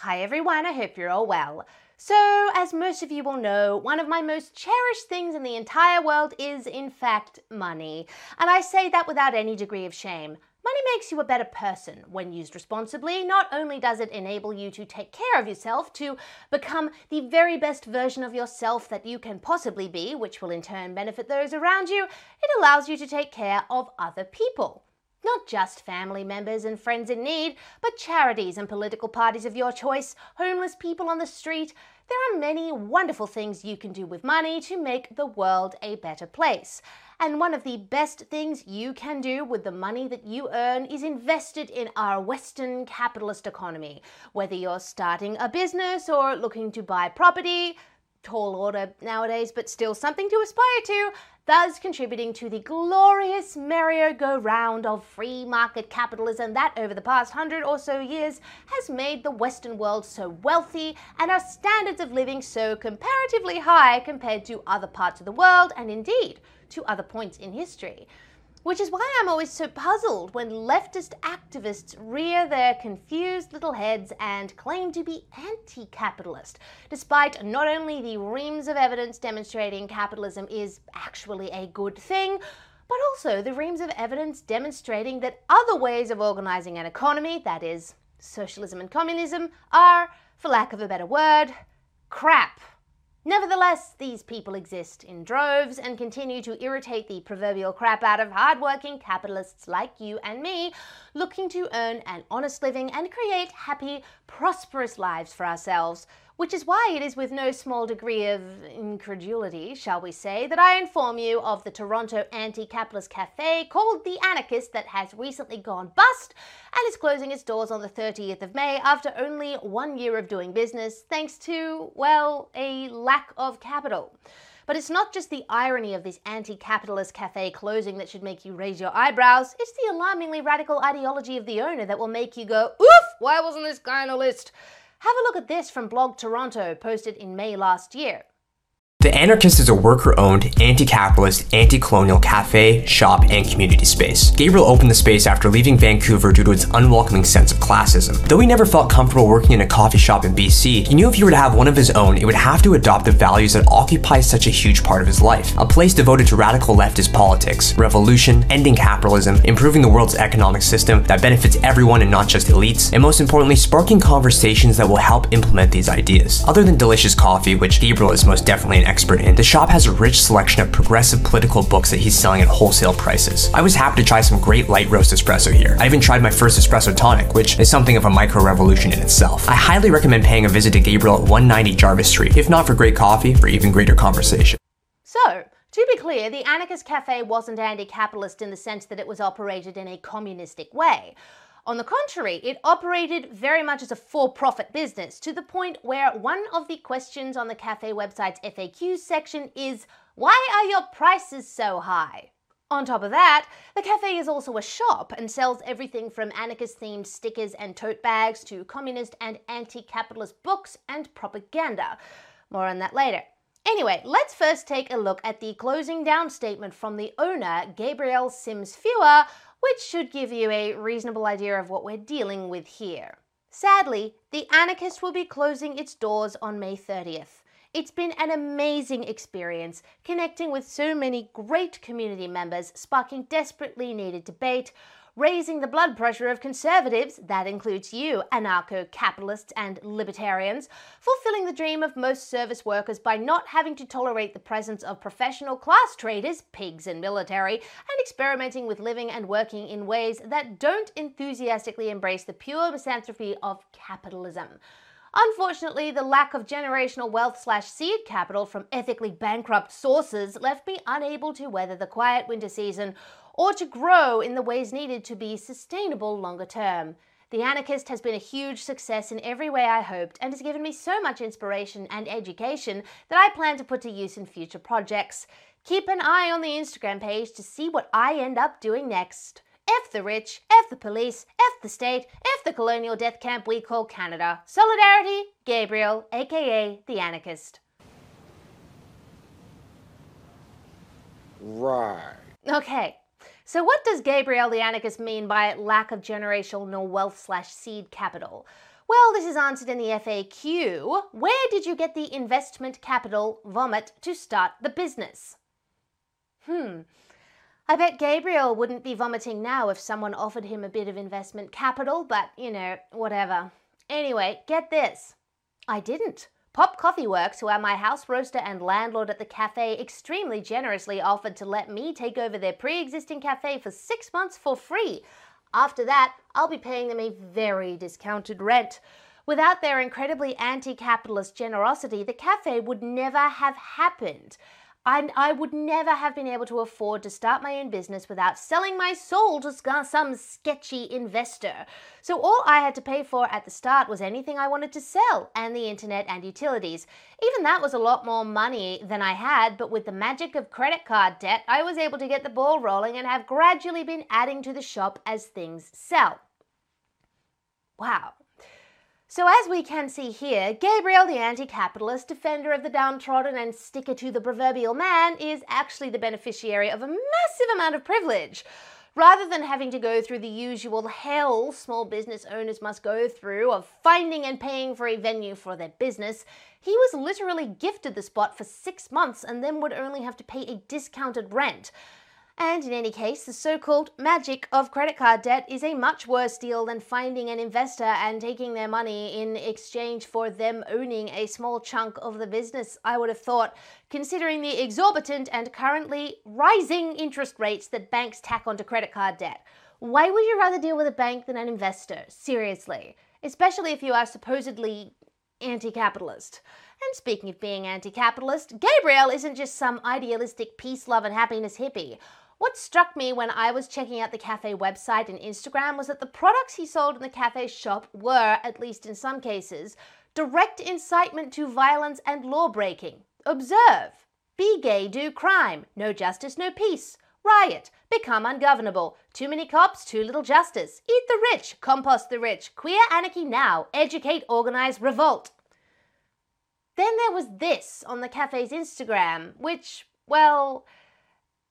Hi everyone, I hope you're all well. So, as most of you will know, one of my most cherished things in the entire world is, in fact, money. And I say that without any degree of shame. Money makes you a better person when used responsibly. Not only does it enable you to take care of yourself, to become the very best version of yourself that you can possibly be, which will in turn benefit those around you, it allows you to take care of other people. Not just family members and friends in need, but charities and political parties of your choice, homeless people on the street. There are many wonderful things you can do with money to make the world a better place. And one of the best things you can do with the money that you earn is invested in our Western capitalist economy. Whether you're starting a business or looking to buy property, tall order nowadays, but still something to aspire to, thus contributing to the glorious merry-go-round of free market capitalism that over the past hundred or so years has made the Western world so wealthy and our standards of living so comparatively high compared to other parts of the world and indeed to other points in history. Which is why I'm always so puzzled when leftist activists rear their confused little heads and claim to be anti capitalist, despite not only the reams of evidence demonstrating capitalism is actually a good thing, but also the reams of evidence demonstrating that other ways of organizing an economy, that is, socialism and communism, are, for lack of a better word, crap. Nevertheless, these people exist in droves and continue to irritate the proverbial crap out of hardworking capitalists like you and me, looking to earn an honest living and create happy, prosperous lives for ourselves. Which is why it is with no small degree of incredulity, shall we say, that I inform you of the Toronto anti capitalist cafe called The Anarchist that has recently gone bust and is closing its doors on the 30th of May after only one year of doing business, thanks to, well, a lack of capital. But it's not just the irony of this anti capitalist cafe closing that should make you raise your eyebrows, it's the alarmingly radical ideology of the owner that will make you go, oof, why wasn't this guy on the list? Have a look at this from Blog Toronto, posted in May last year. The Anarchist is a worker owned, anti capitalist, anti colonial cafe, shop, and community space. Gabriel opened the space after leaving Vancouver due to its unwelcoming sense of classism. Though he never felt comfortable working in a coffee shop in BC, he knew if he were to have one of his own, it would have to adopt the values that occupy such a huge part of his life. A place devoted to radical leftist politics, revolution, ending capitalism, improving the world's economic system that benefits everyone and not just elites, and most importantly, sparking conversations that will help implement these ideas. Other than delicious coffee, which Gabriel is most definitely an expert in, the shop has a rich selection of progressive political books that he's selling at wholesale prices. I was happy to try some great light roast espresso here. I even tried my first espresso tonic, which is something of a micro revolution in itself. I highly recommend paying a visit to Gabriel at 190 Jarvis Street, if not for great coffee, for even greater conversation. So, to be clear, the Anarchist Cafe wasn't anti capitalist in the sense that it was operated in a communistic way. On the contrary, it operated very much as a for profit business to the point where one of the questions on the cafe website's FAQ section is Why are your prices so high? On top of that, the cafe is also a shop and sells everything from anarchist themed stickers and tote bags to communist and anti capitalist books and propaganda. More on that later. Anyway, let's first take a look at the closing down statement from the owner, Gabriel Sims Fewer, which should give you a reasonable idea of what we're dealing with here. Sadly, The Anarchist will be closing its doors on May 30th. It's been an amazing experience, connecting with so many great community members, sparking desperately needed debate, raising the blood pressure of conservatives, that includes you, anarcho capitalists and libertarians, fulfilling the dream of most service workers by not having to tolerate the presence of professional class traders, pigs and military, and experimenting with living and working in ways that don't enthusiastically embrace the pure misanthropy of capitalism. Unfortunately, the lack of generational wealth slash seed capital from ethically bankrupt sources left me unable to weather the quiet winter season or to grow in the ways needed to be sustainable longer term. The Anarchist has been a huge success in every way I hoped and has given me so much inspiration and education that I plan to put to use in future projects. Keep an eye on the Instagram page to see what I end up doing next. F the rich, F the police, F the state, F the colonial death camp we call Canada. Solidarity, Gabriel, aka the Anarchist. Right. Okay, so what does Gabriel Anarchist mean by lack of generational nor wealth slash seed capital? Well, this is answered in the FAQ. Where did you get the investment capital vomit to start the business? Hmm. I bet Gabriel wouldn't be vomiting now if someone offered him a bit of investment capital, but you know, whatever. Anyway, get this. I didn't. Pop Coffee Works, who are my house roaster and landlord at the cafe, extremely generously offered to let me take over their pre existing cafe for six months for free. After that, I'll be paying them a very discounted rent. Without their incredibly anti capitalist generosity, the cafe would never have happened. I, I would never have been able to afford to start my own business without selling my soul to uh, some sketchy investor. So all I had to pay for at the start was anything I wanted to sell and the internet and utilities. Even that was a lot more money than I had, but with the magic of credit card debt, I was able to get the ball rolling and have gradually been adding to the shop as things sell. Wow. So, as we can see here, Gabriel, the anti capitalist, defender of the downtrodden, and sticker to the proverbial man, is actually the beneficiary of a massive amount of privilege. Rather than having to go through the usual hell small business owners must go through of finding and paying for a venue for their business, he was literally gifted the spot for six months and then would only have to pay a discounted rent. And in any case, the so called magic of credit card debt is a much worse deal than finding an investor and taking their money in exchange for them owning a small chunk of the business, I would have thought, considering the exorbitant and currently rising interest rates that banks tack onto credit card debt. Why would you rather deal with a bank than an investor? Seriously. Especially if you are supposedly anti capitalist. And speaking of being anti capitalist, Gabriel isn't just some idealistic peace, love, and happiness hippie. What struck me when I was checking out the cafe website and Instagram was that the products he sold in the cafe shop were, at least in some cases, direct incitement to violence and law breaking. Observe Be gay, do crime. No justice, no peace. Riot. Become ungovernable. Too many cops, too little justice. Eat the rich. Compost the rich. Queer anarchy now. Educate, organize, revolt. Then there was this on the cafe's Instagram, which, well,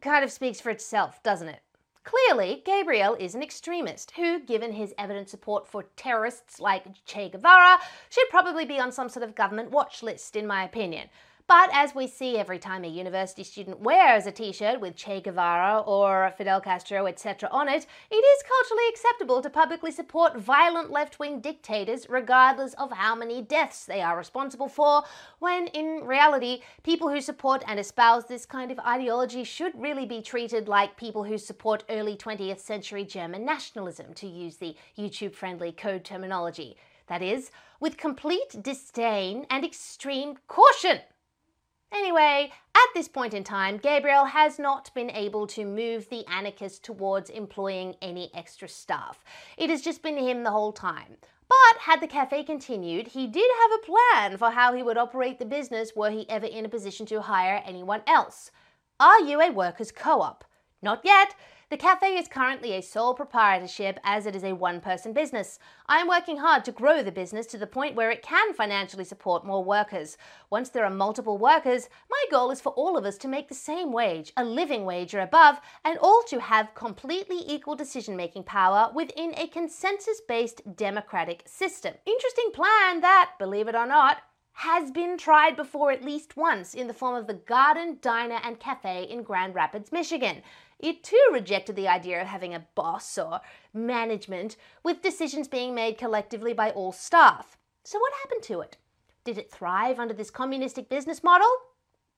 kind of speaks for itself, doesn't it? Clearly, Gabriel is an extremist who, given his evident support for terrorists like Che Guevara, should probably be on some sort of government watch list, in my opinion. But as we see every time a university student wears a t shirt with Che Guevara or Fidel Castro, etc., on it, it is culturally acceptable to publicly support violent left wing dictators regardless of how many deaths they are responsible for, when in reality, people who support and espouse this kind of ideology should really be treated like people who support early 20th century German nationalism, to use the YouTube friendly code terminology. That is, with complete disdain and extreme caution. Anyway, at this point in time, Gabriel has not been able to move the anarchist towards employing any extra staff. It has just been him the whole time. But had the cafe continued, he did have a plan for how he would operate the business were he ever in a position to hire anyone else. Are you a workers' co op? Not yet. The cafe is currently a sole proprietorship as it is a one person business. I am working hard to grow the business to the point where it can financially support more workers. Once there are multiple workers, my goal is for all of us to make the same wage, a living wage or above, and all to have completely equal decision making power within a consensus based democratic system. Interesting plan that, believe it or not, has been tried before at least once in the form of the Garden Diner and Cafe in Grand Rapids, Michigan. It too rejected the idea of having a boss or management, with decisions being made collectively by all staff. So, what happened to it? Did it thrive under this communistic business model?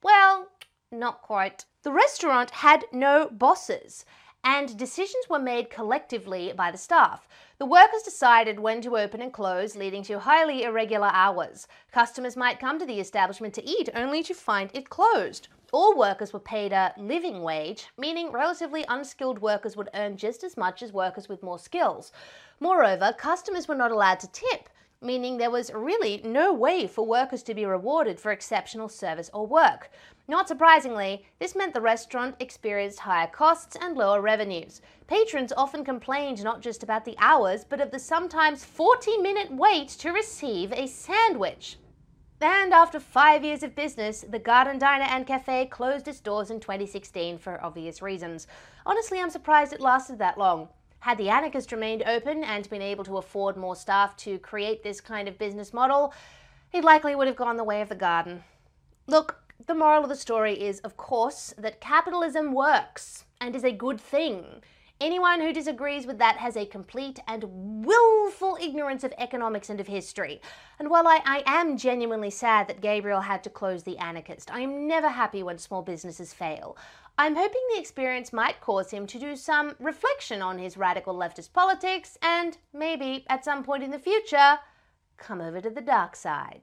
Well, not quite. The restaurant had no bosses, and decisions were made collectively by the staff. The workers decided when to open and close, leading to highly irregular hours. Customers might come to the establishment to eat only to find it closed. All workers were paid a living wage, meaning relatively unskilled workers would earn just as much as workers with more skills. Moreover, customers were not allowed to tip, meaning there was really no way for workers to be rewarded for exceptional service or work. Not surprisingly, this meant the restaurant experienced higher costs and lower revenues. Patrons often complained not just about the hours, but of the sometimes 40 minute wait to receive a sandwich. And after five years of business, the Garden Diner and Cafe closed its doors in 2016 for obvious reasons. Honestly, I'm surprised it lasted that long. Had the Anarchist remained open and been able to afford more staff to create this kind of business model, it likely would have gone the way of the garden. Look, the moral of the story is, of course, that capitalism works and is a good thing. Anyone who disagrees with that has a complete and willful ignorance of economics and of history. And while I, I, am genuinely sad that Gabriel had to close The Anarchist, I am never happy when small businesses fail. I'm hoping the experience might cause him to do some reflection on his radical leftist politics and maybe, at some point in the future, come over to the dark side.